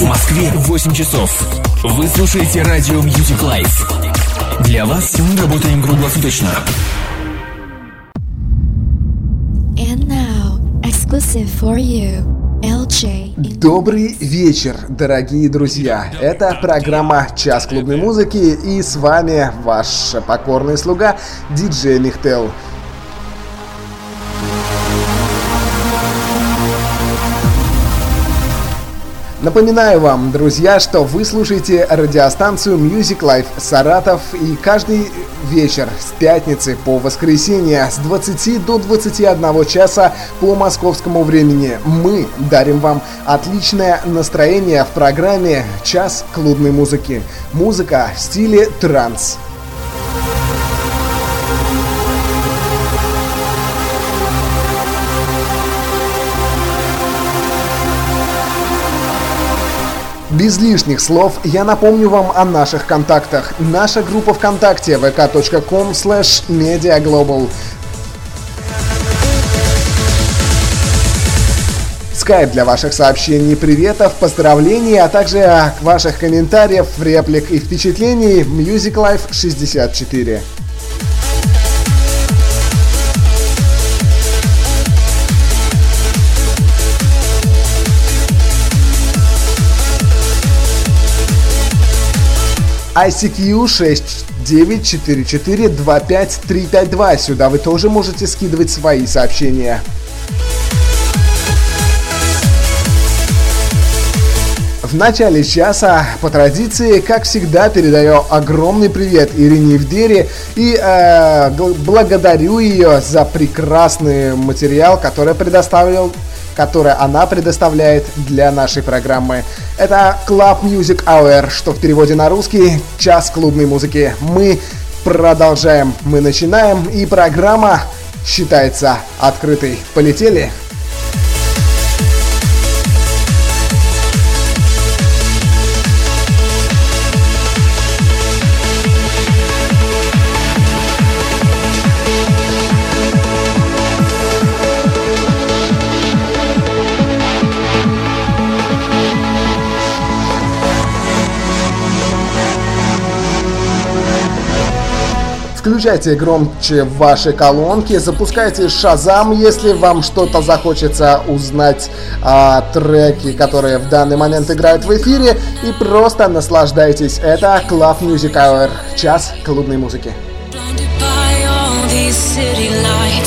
В Москве 8 часов. Вы слушаете радио Music Life. Для вас мы работаем круглосуточно. And now, exclusive for you, LJ. Добрый вечер, дорогие друзья! Это программа «Час клубной музыки» и с вами ваш покорный слуга диджей Михтел. Напоминаю вам, друзья, что вы слушаете радиостанцию Music Life Саратов и каждый вечер с пятницы по воскресенье с 20 до 21 часа по московскому времени мы дарим вам отличное настроение в программе «Час клубной музыки». Музыка в стиле транс. Без лишних слов я напомню вам о наших контактах. Наша группа ВКонтакте vk.com slash mediaglobal. Скайп для ваших сообщений, приветов, поздравлений, а также ваших комментариев, реплик и впечатлений Music Life 64. ICQ 694425352. Сюда вы тоже можете скидывать свои сообщения. В начале часа, по традиции, как всегда, передаю огромный привет Ирине Евдере и э, благодарю ее за прекрасный материал, который предоставил которое она предоставляет для нашей программы. Это Club Music Hour, что в переводе на русский «Час клубной музыки». Мы продолжаем, мы начинаем, и программа считается открытой. Полетели! Включайте громче ваши колонки, запускайте Шазам, если вам что-то захочется узнать о треке, которые в данный момент играют в эфире, и просто наслаждайтесь. Это Club Music Hour, час клубной музыки. To hold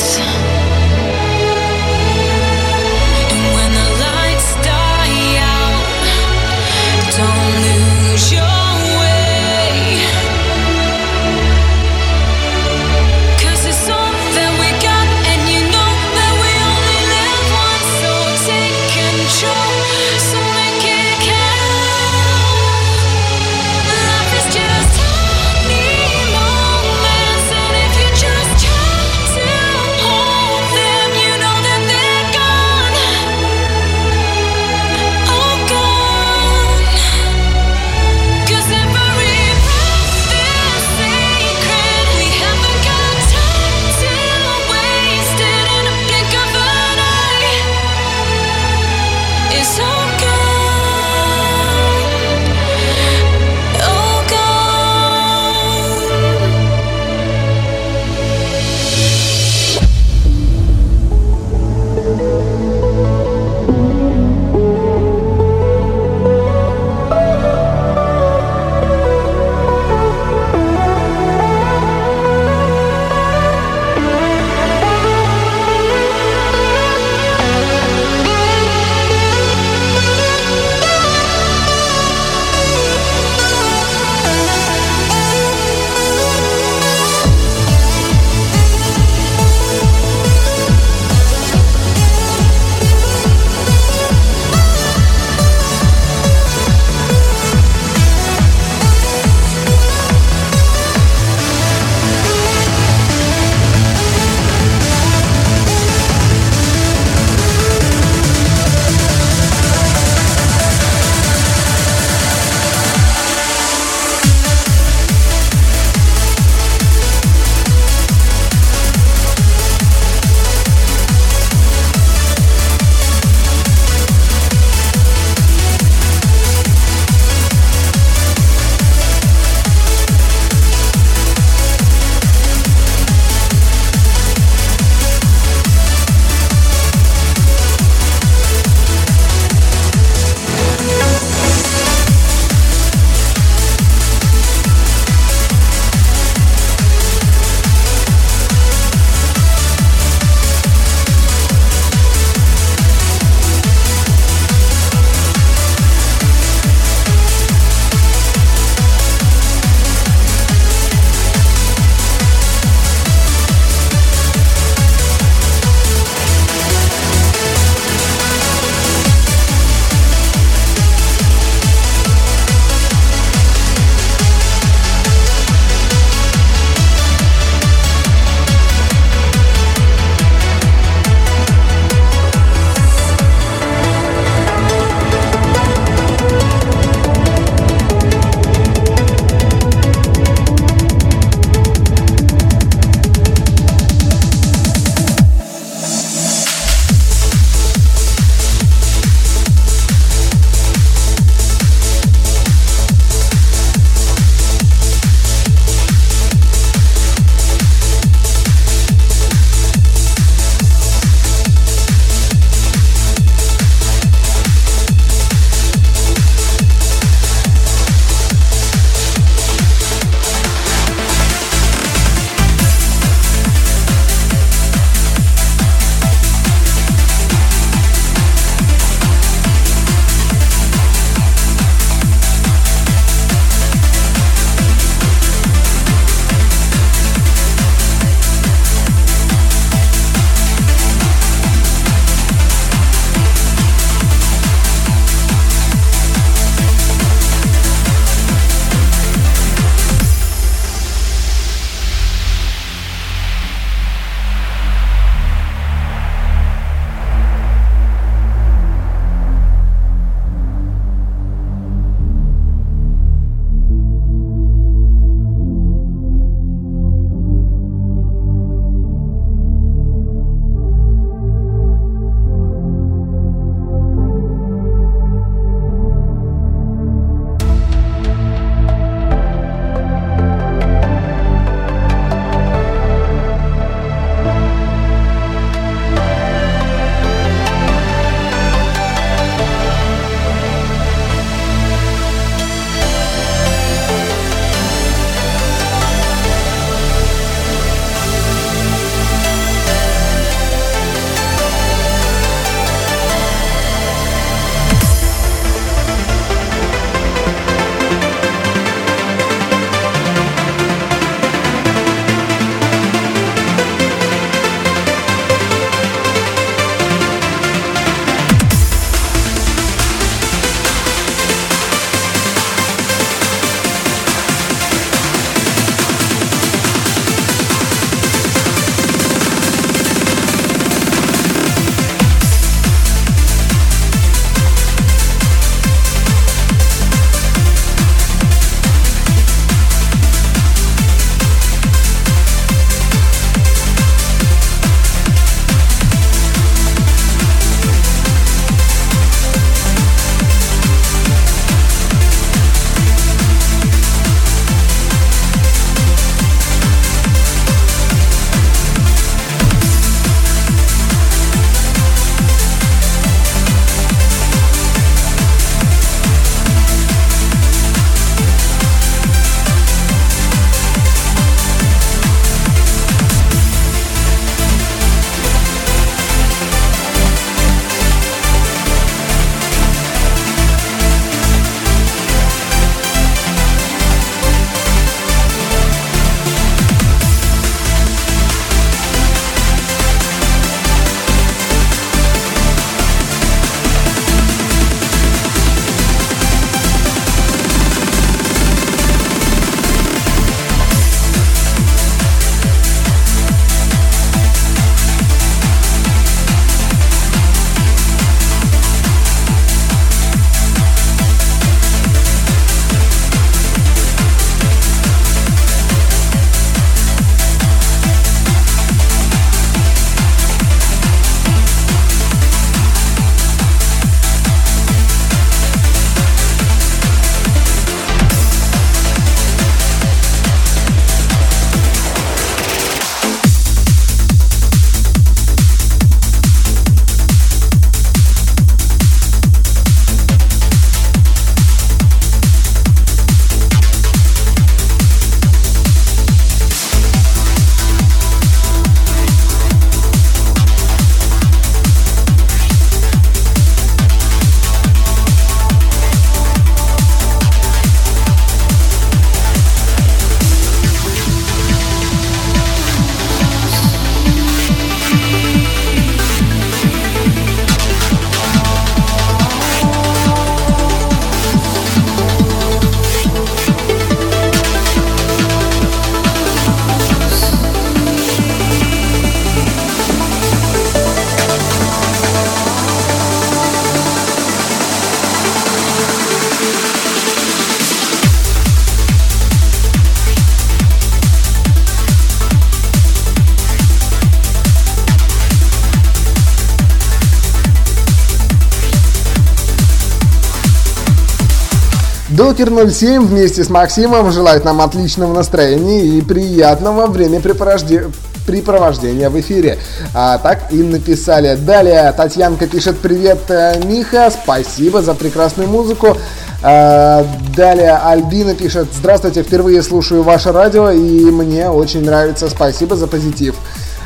Докер 07 вместе с Максимом желает нам отличного настроения и приятного времяпрепровождения препровождения в эфире. А, так и написали. Далее Татьянка пишет «Привет, э, Миха, спасибо за прекрасную музыку». А, далее Альбина пишет «Здравствуйте, впервые слушаю ваше радио и мне очень нравится, спасибо за позитив».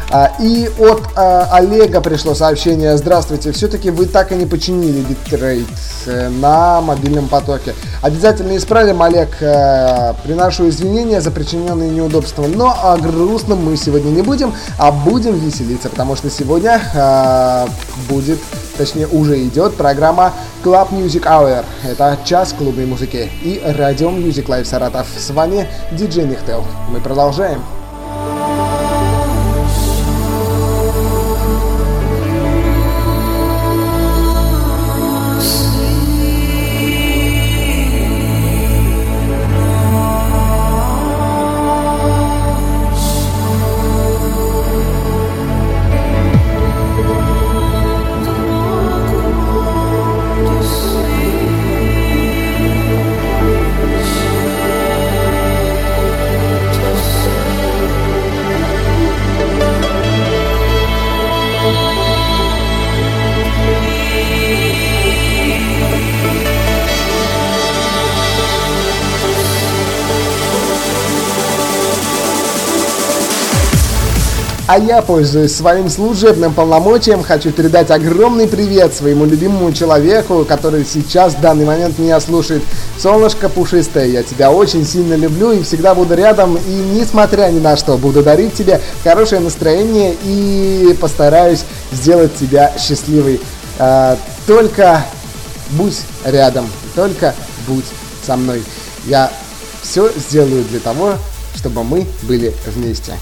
А, и от а, Олега пришло сообщение. Здравствуйте, все-таки вы так и не починили битрейт э, на мобильном потоке. Обязательно исправим, Олег. Э, приношу извинения за причиненные неудобства. Но о грустном мы сегодня не будем, а будем веселиться, потому что сегодня будет, точнее уже идет программа Club Music Hour. Это час клубной музыки и радио Music Live Саратов. С вами диджей Михтел. Мы продолжаем. А я, пользуясь своим служебным полномочием, хочу передать огромный привет своему любимому человеку, который сейчас в данный момент меня слушает. Солнышко пушистое, я тебя очень сильно люблю и всегда буду рядом. И несмотря ни на что, буду дарить тебе хорошее настроение и постараюсь сделать тебя счастливой. А, только будь рядом, только будь со мной. Я все сделаю для того, чтобы мы были вместе.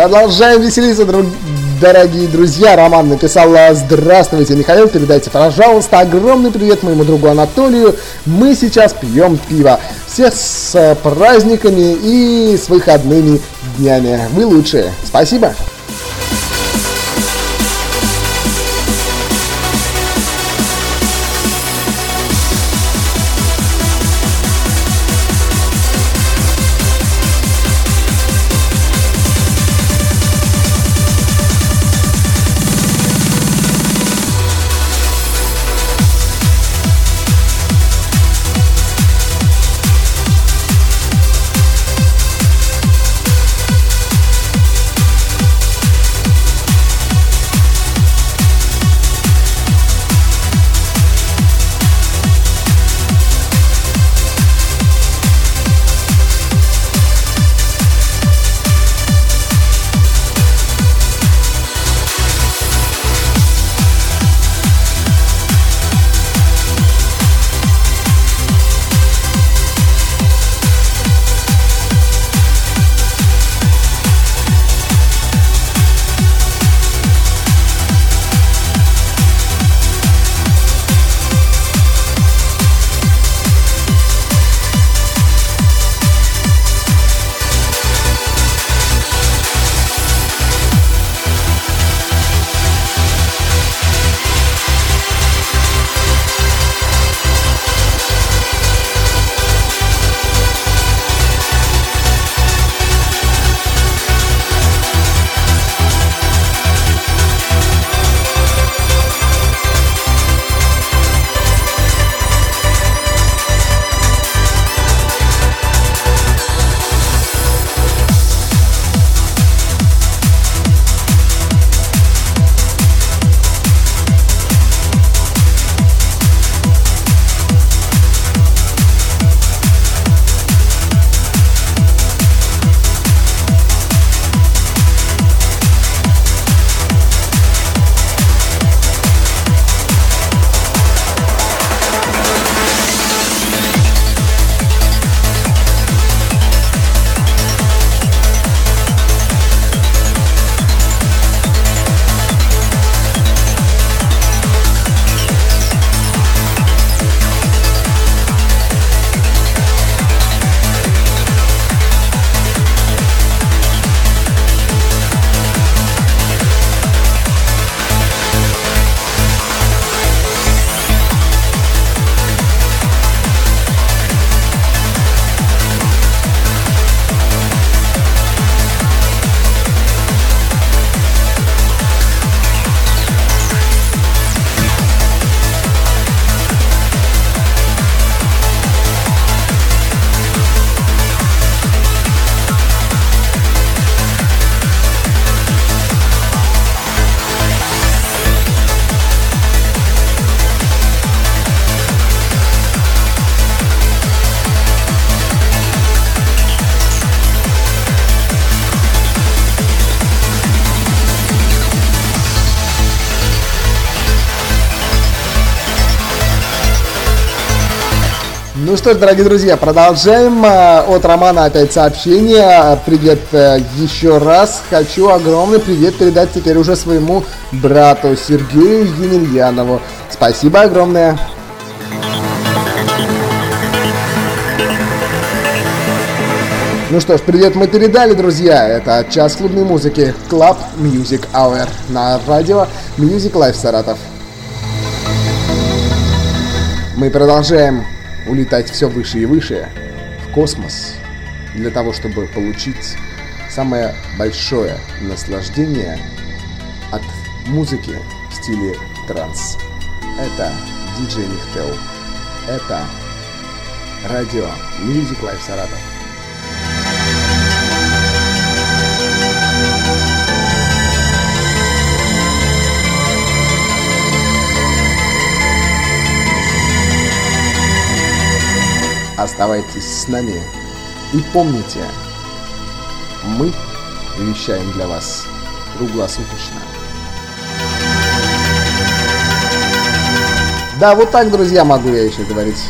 Продолжаем веселиться, друг... дорогие друзья. Роман написал «Здравствуйте, Михаил, передайте, пожалуйста, огромный привет моему другу Анатолию. Мы сейчас пьем пиво. Всех с праздниками и с выходными днями. Вы лучшие. Спасибо. Ну что ж, дорогие друзья, продолжаем. А, от Романа опять сообщение. Привет э, еще раз. Хочу огромный привет передать теперь уже своему брату Сергею Емельянову. Спасибо огромное. Ну что ж, привет мы передали, друзья. Это час клубной музыки Club Music Hour на радио Music Life Саратов. Мы продолжаем улетать все выше и выше в космос для того, чтобы получить самое большое наслаждение от музыки в стиле транс. Это диджей Нихтел. Это радио Music Life Саратов. Оставайтесь с нами и помните, мы вещаем для вас круглосуточно. Да, вот так, друзья, могу я еще говорить.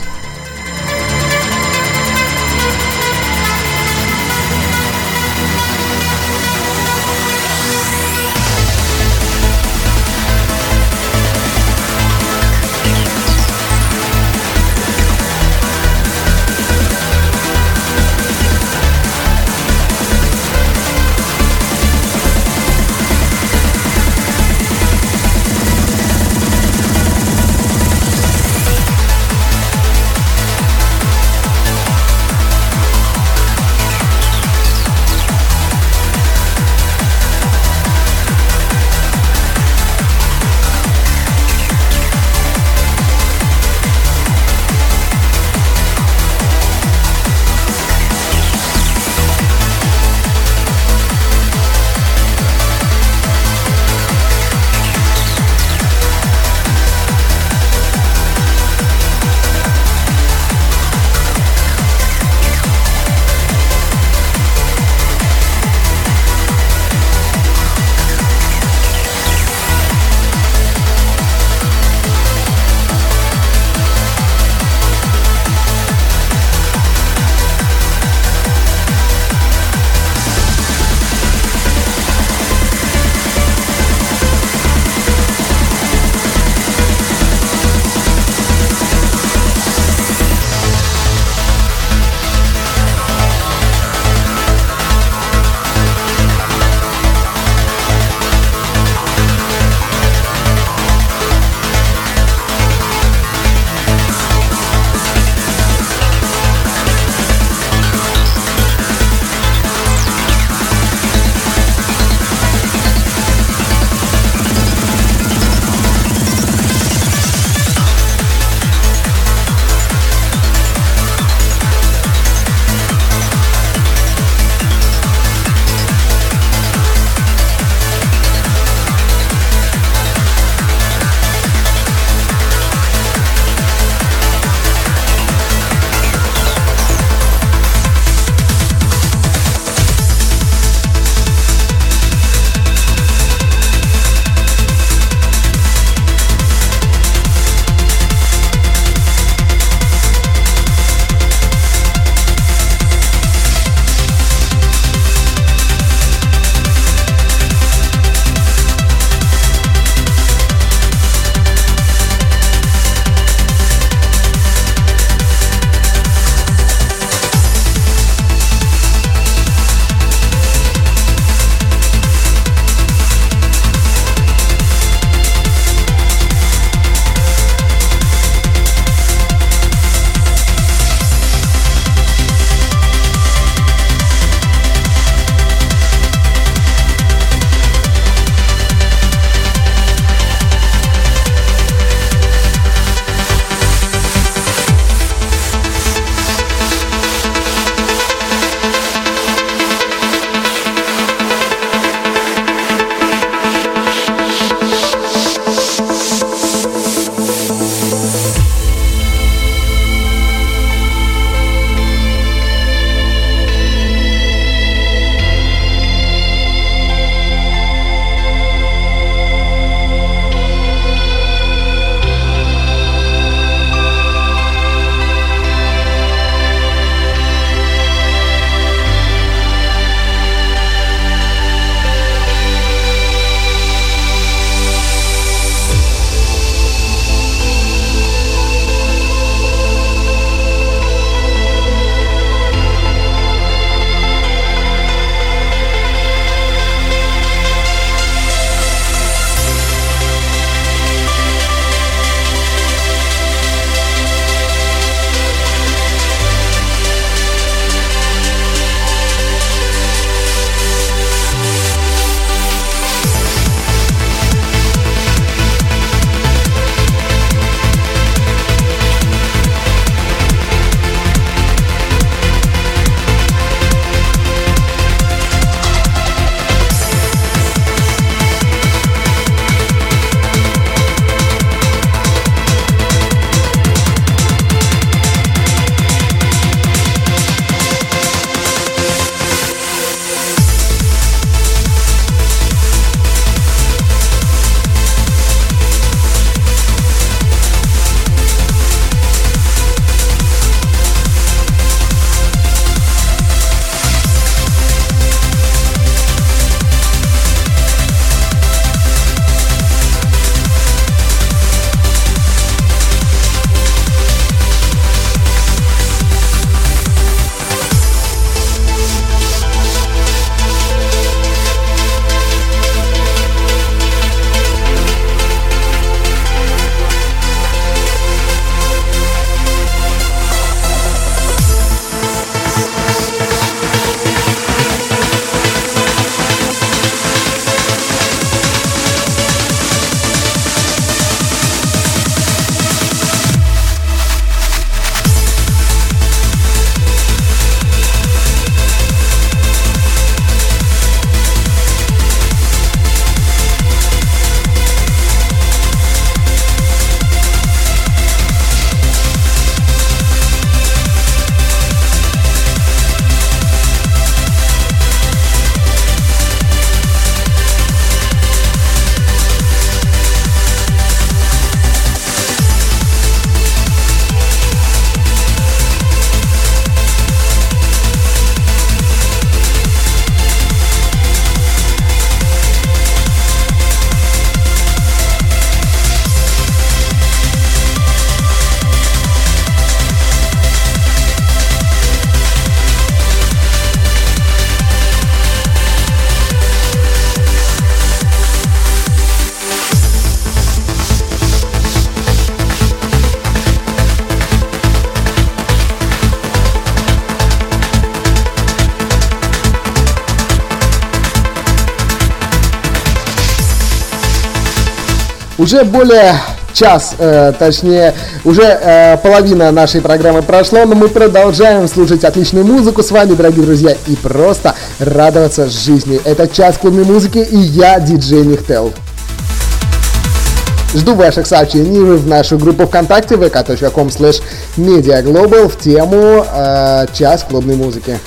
Уже более час, э, точнее, уже э, половина нашей программы прошла, но мы продолжаем слушать отличную музыку с вами, дорогие друзья, и просто радоваться жизни. Это час клубной музыки, и я, диджей Нихтел. Жду ваших сообщений в нашу группу ВКонтакте vk.com slash mediaglobal в тему э, «Час клубной музыки».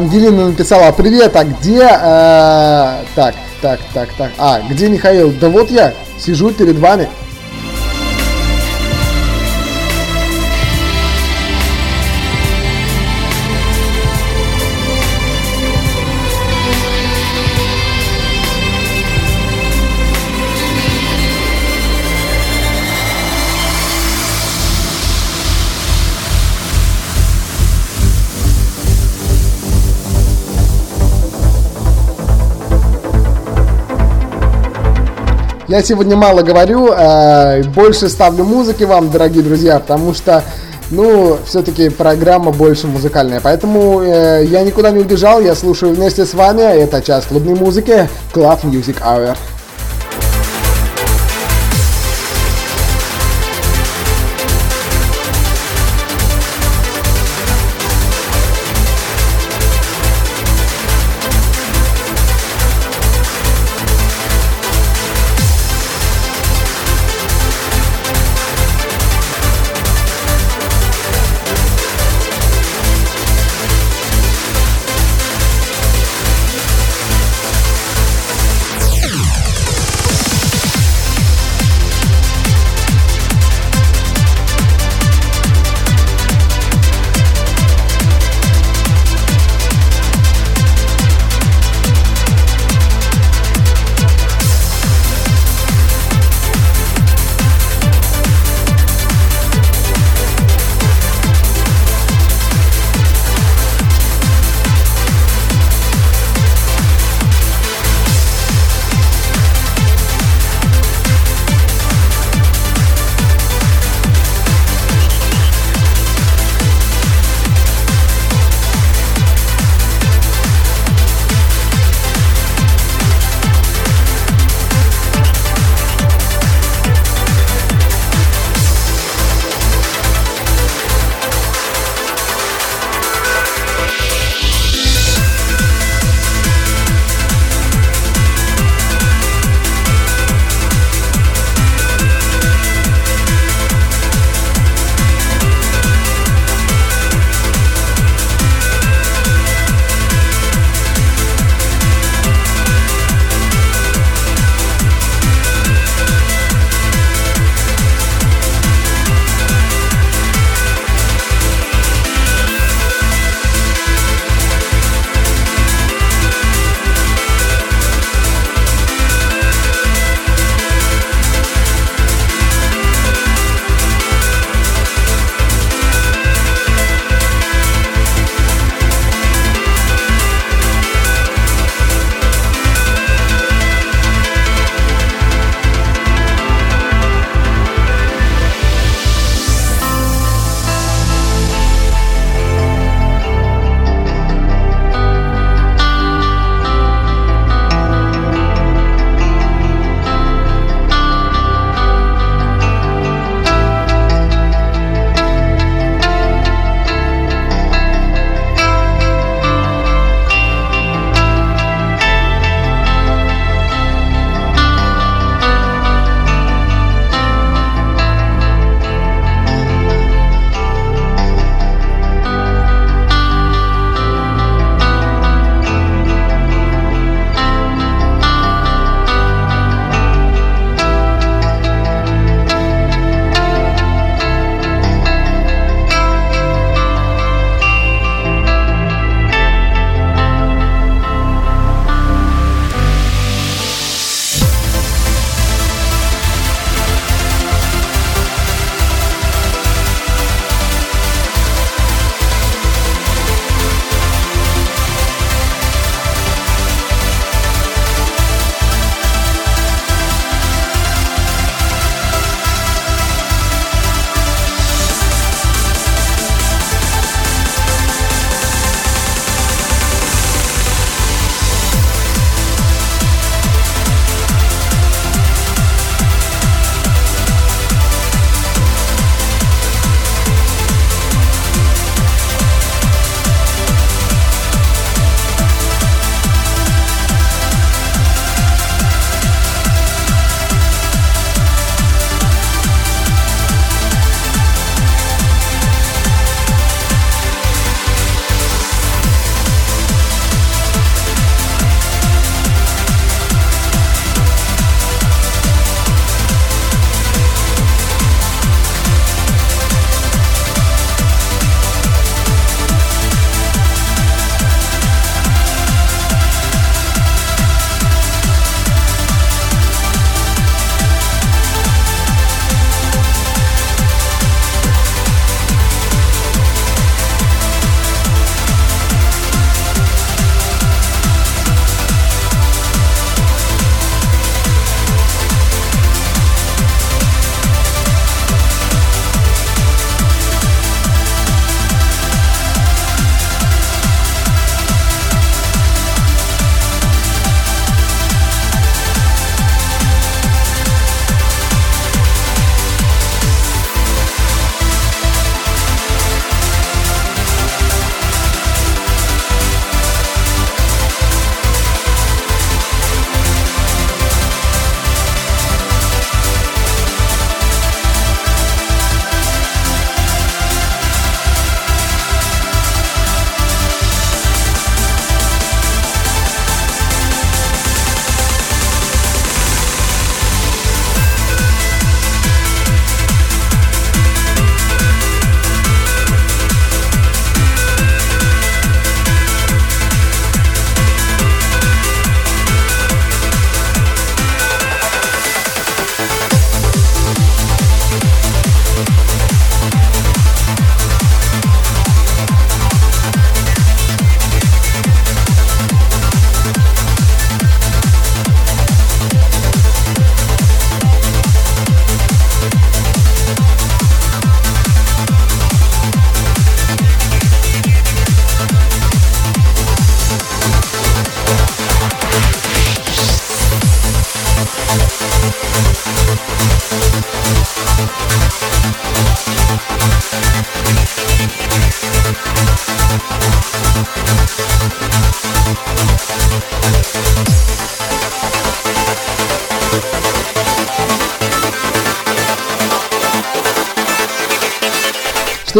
Ангелина написала, привет, а где... Э, так, так, так, так. А, где Михаил? Да вот я, сижу перед вами. Я сегодня мало говорю, э, больше ставлю музыки вам, дорогие друзья, потому что, ну, все-таки программа больше музыкальная. Поэтому э, я никуда не убежал, я слушаю вместе с вами. Это час клубной музыки Club Music Hour.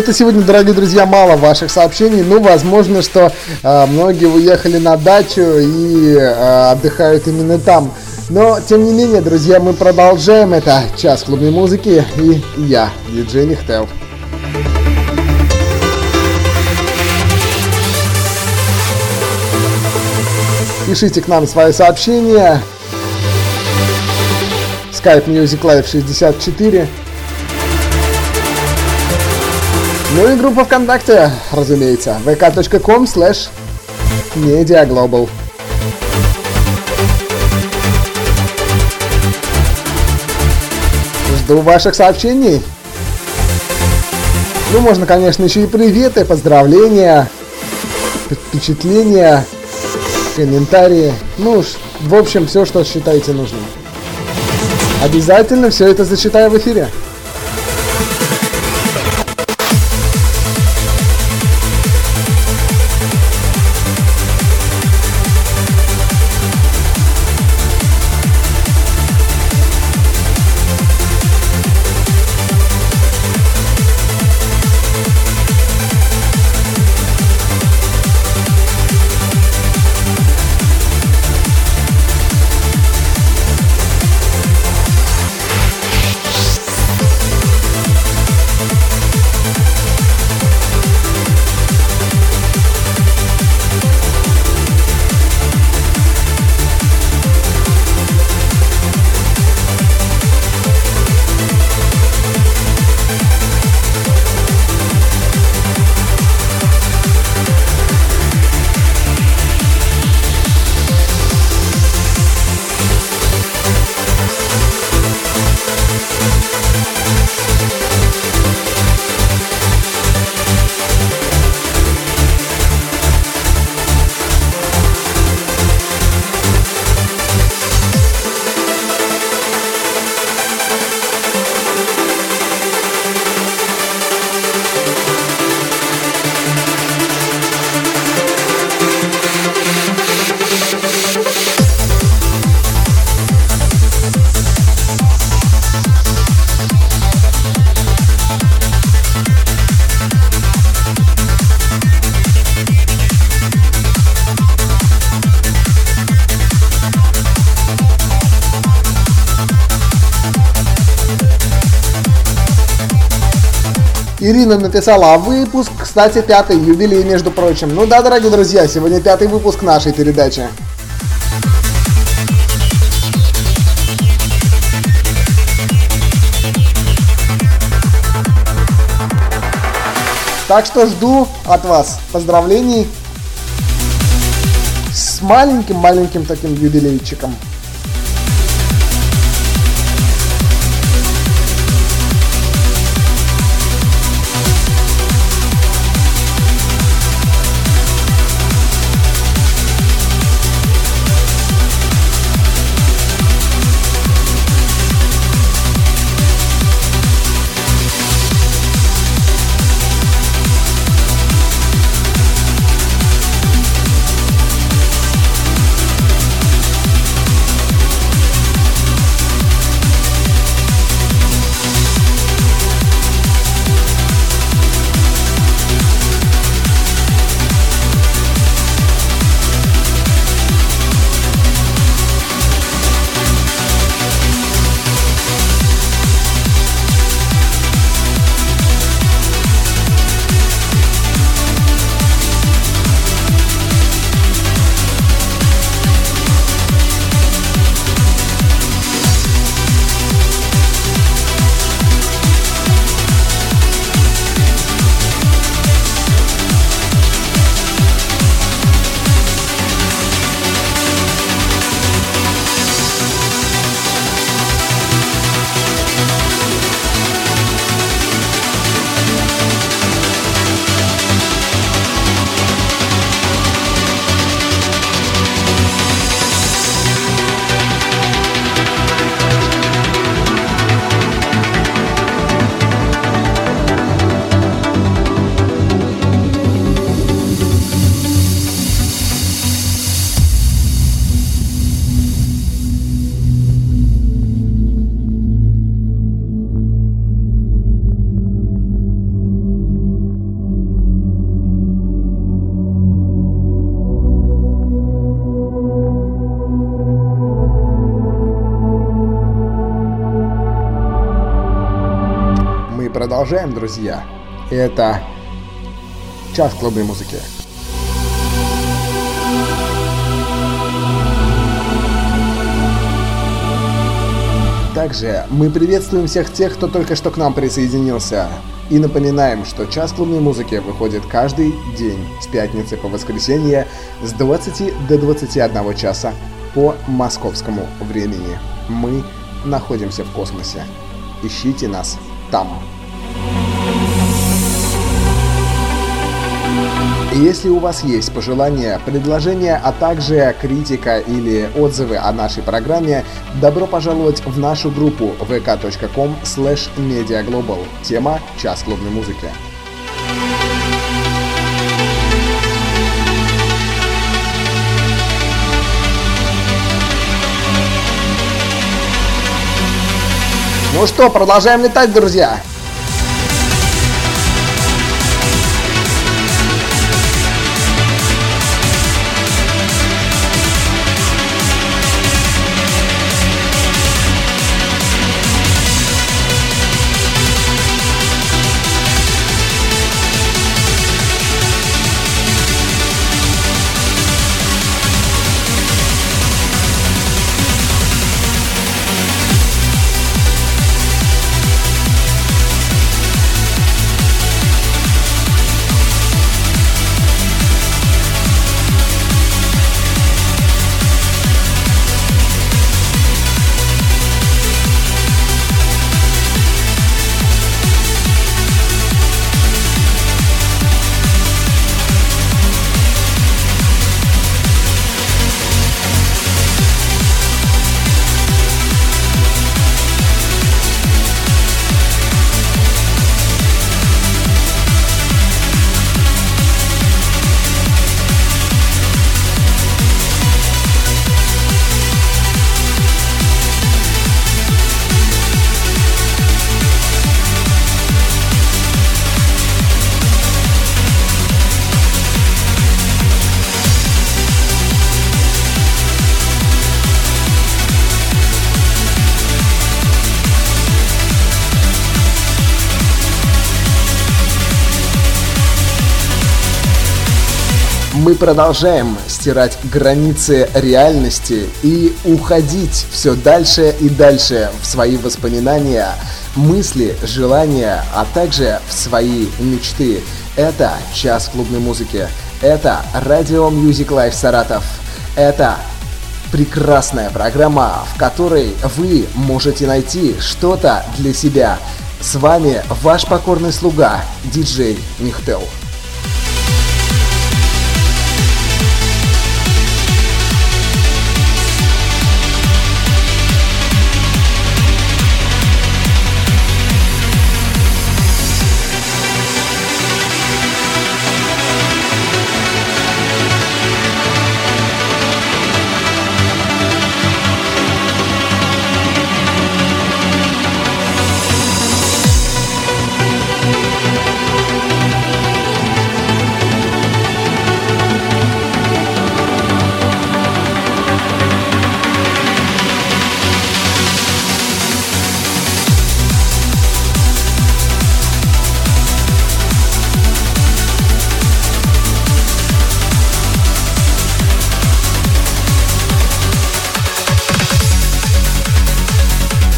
Что-то сегодня, дорогие друзья, мало ваших сообщений. Ну, возможно, что э, многие уехали на дачу и э, отдыхают именно там. Но, тем не менее, друзья, мы продолжаем. Это час клубной музыки и я, диджей Нихтел. Пишите к нам свои сообщения. Skype Music Live 64. Ну и группа ВКонтакте, разумеется, vk.com slash mediaglobal. Жду ваших сообщений. Ну, можно, конечно, еще и приветы, поздравления, впечатления, комментарии. Ну в общем, все, что считаете нужным. Обязательно все это зачитаю в эфире. Ирина написала, а выпуск, кстати, пятый, юбилей, между прочим. Ну да, дорогие друзья, сегодня пятый выпуск нашей передачи. Так что жду от вас поздравлений с маленьким-маленьким таким юбилейчиком. Продолжаем, друзья. Это час клубной музыки. Также мы приветствуем всех тех, кто только что к нам присоединился. И напоминаем, что час клубной музыки выходит каждый день с пятницы по воскресенье с 20 до 21 часа по московскому времени. Мы находимся в космосе. Ищите нас там. Если у вас есть пожелания, предложения, а также критика или отзывы о нашей программе, добро пожаловать в нашу группу vk.com slash mediaglobal. Тема «Час клубной музыки». Ну что, продолжаем летать, друзья! Продолжаем стирать границы реальности и уходить все дальше и дальше в свои воспоминания, мысли, желания, а также в свои мечты. Это час клубной музыки. Это радио Music Life Саратов. Это прекрасная программа, в которой вы можете найти что-то для себя. С вами ваш покорный слуга, диджей Нихтел.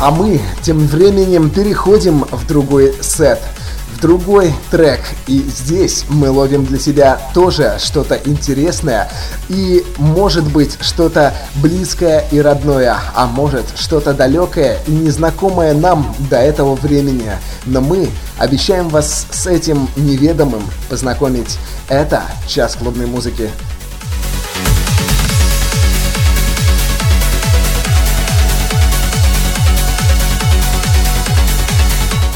А мы тем временем переходим в другой сет, в другой трек. И здесь мы ловим для себя тоже что-то интересное и, может быть, что-то близкое и родное, а может, что-то далекое и незнакомое нам до этого времени. Но мы обещаем вас с этим неведомым познакомить. Это час клубной музыки.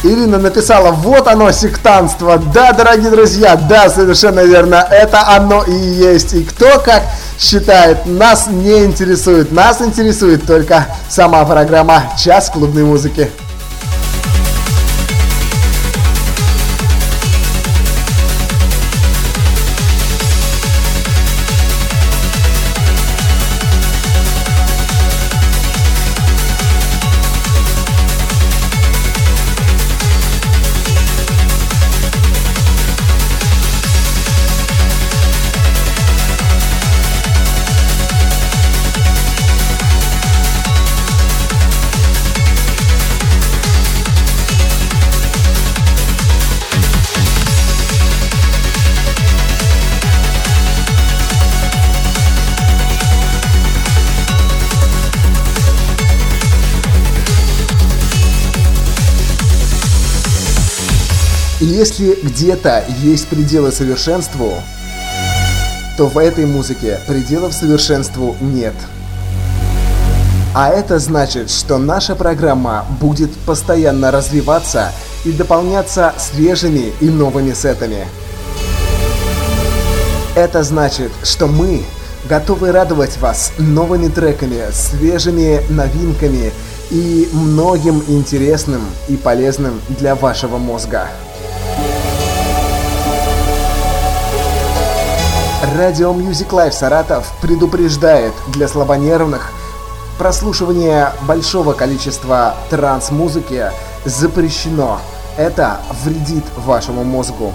Ирина написала, вот оно, сектанство. Да, дорогие друзья, да, совершенно верно, это оно и есть. И кто как считает, нас не интересует. Нас интересует только сама программа «Час клубной музыки». Если где-то есть пределы совершенству, то в этой музыке пределов совершенству нет. А это значит, что наша программа будет постоянно развиваться и дополняться свежими и новыми сетами. Это значит, что мы готовы радовать вас новыми треками, свежими новинками и многим интересным и полезным для вашего мозга. Радио Music Live Саратов предупреждает для слабонервных прослушивание большого количества транс-музыки запрещено. Это вредит вашему мозгу.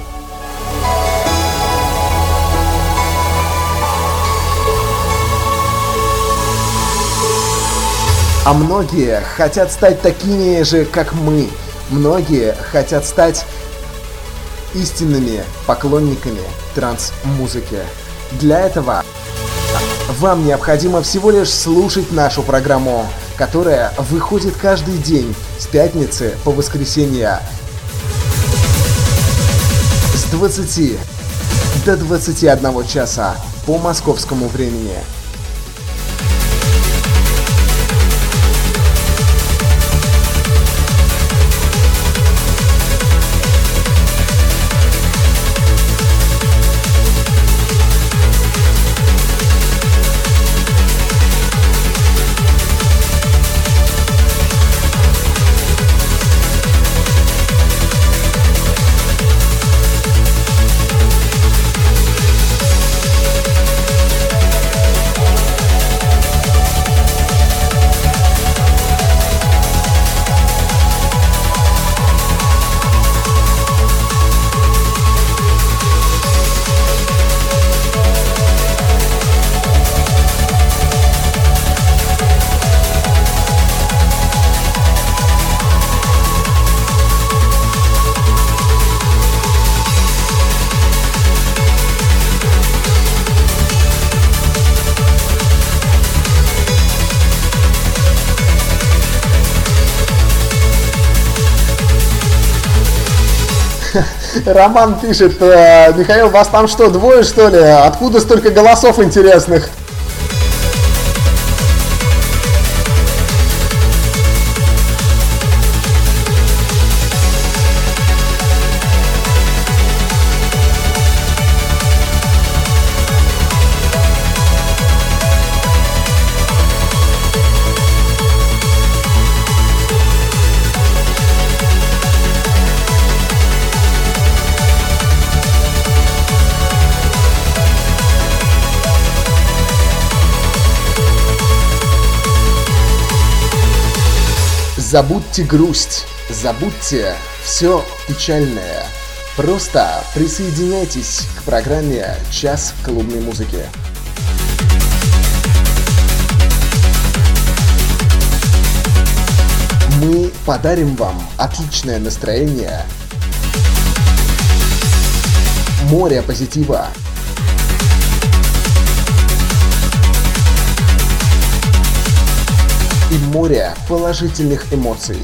А многие хотят стать такими же, как мы. Многие хотят стать истинными поклонниками транс-музыки. Для этого вам необходимо всего лишь слушать нашу программу, которая выходит каждый день с пятницы по воскресенье с 20 до 21 часа по московскому времени. Роман пишет, э, Михаил, вас там что, двое что ли? Откуда столько голосов интересных? Забудьте грусть, забудьте все печальное. Просто присоединяйтесь к программе «Час клубной музыки». Мы подарим вам отличное настроение, море позитива, и море положительных эмоций.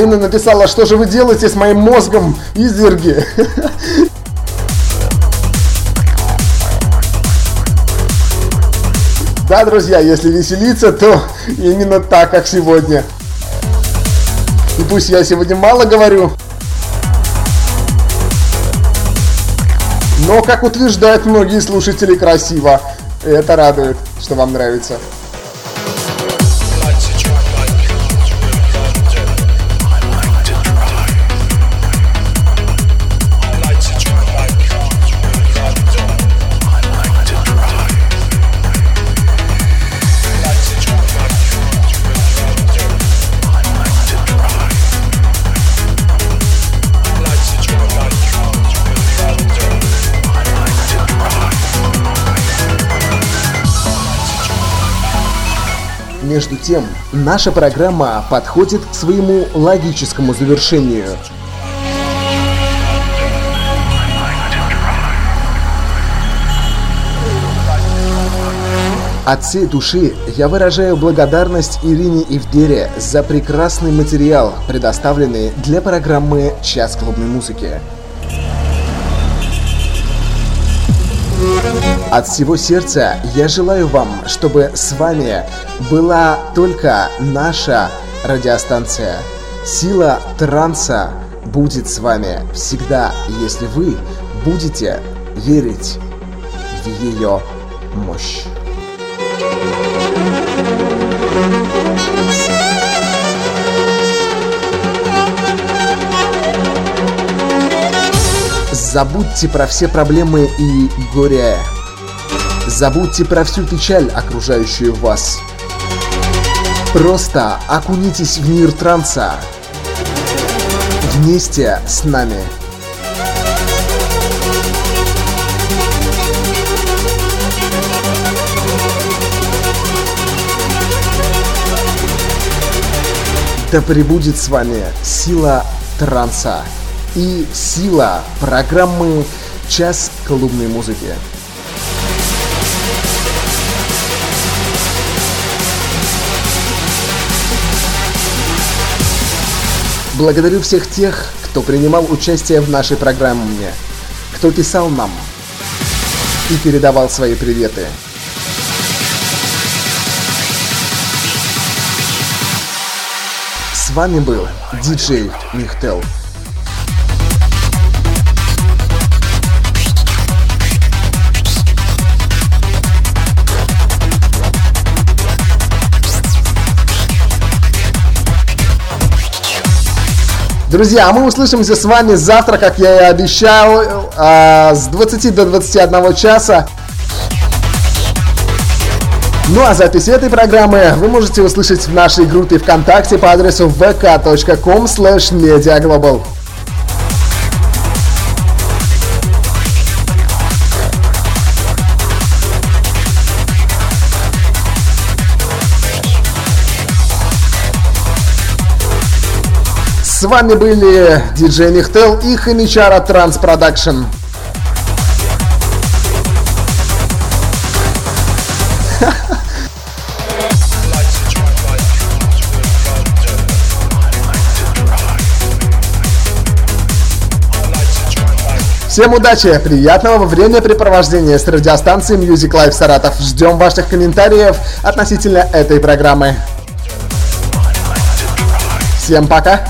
Алина написала, что же вы делаете с моим мозгом, изверги? Да, друзья, если веселиться, то именно так, как сегодня. И пусть я сегодня мало говорю, но, как утверждают многие слушатели, красиво. И это радует, что вам нравится. Между тем, наша программа подходит к своему логическому завершению. От всей души я выражаю благодарность Ирине Ивдере за прекрасный материал, предоставленный для программы «Час клубной музыки». От всего сердца я желаю вам, чтобы с вами была только наша радиостанция. Сила транса будет с вами всегда, если вы будете верить в ее мощь. Забудьте про все проблемы и горе. Забудьте про всю печаль, окружающую вас. Просто окунитесь в мир транса. Вместе с нами. Да пребудет с вами сила транса и сила программы «Час клубной музыки». Благодарю всех тех, кто принимал участие в нашей программе, кто писал нам и передавал свои приветы. С вами был диджей Михтел. Друзья, а мы услышимся с вами завтра, как я и обещал, а, с 20 до 21 часа. Ну а запись этой программы вы можете услышать в нашей группе ВКонтакте по адресу vk.com slash mediaglobal. С вами были диджей Нихтел и Хомичара Trance Production. Всем удачи, приятного времяпрепровождения с радиостанцией Music Life Саратов. Ждем ваших комментариев относительно этой программы. Всем пока!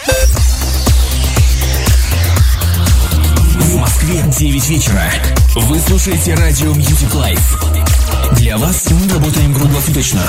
9 вечера. Вы слушаете радио Music Life. Для вас мы работаем круглосуточно.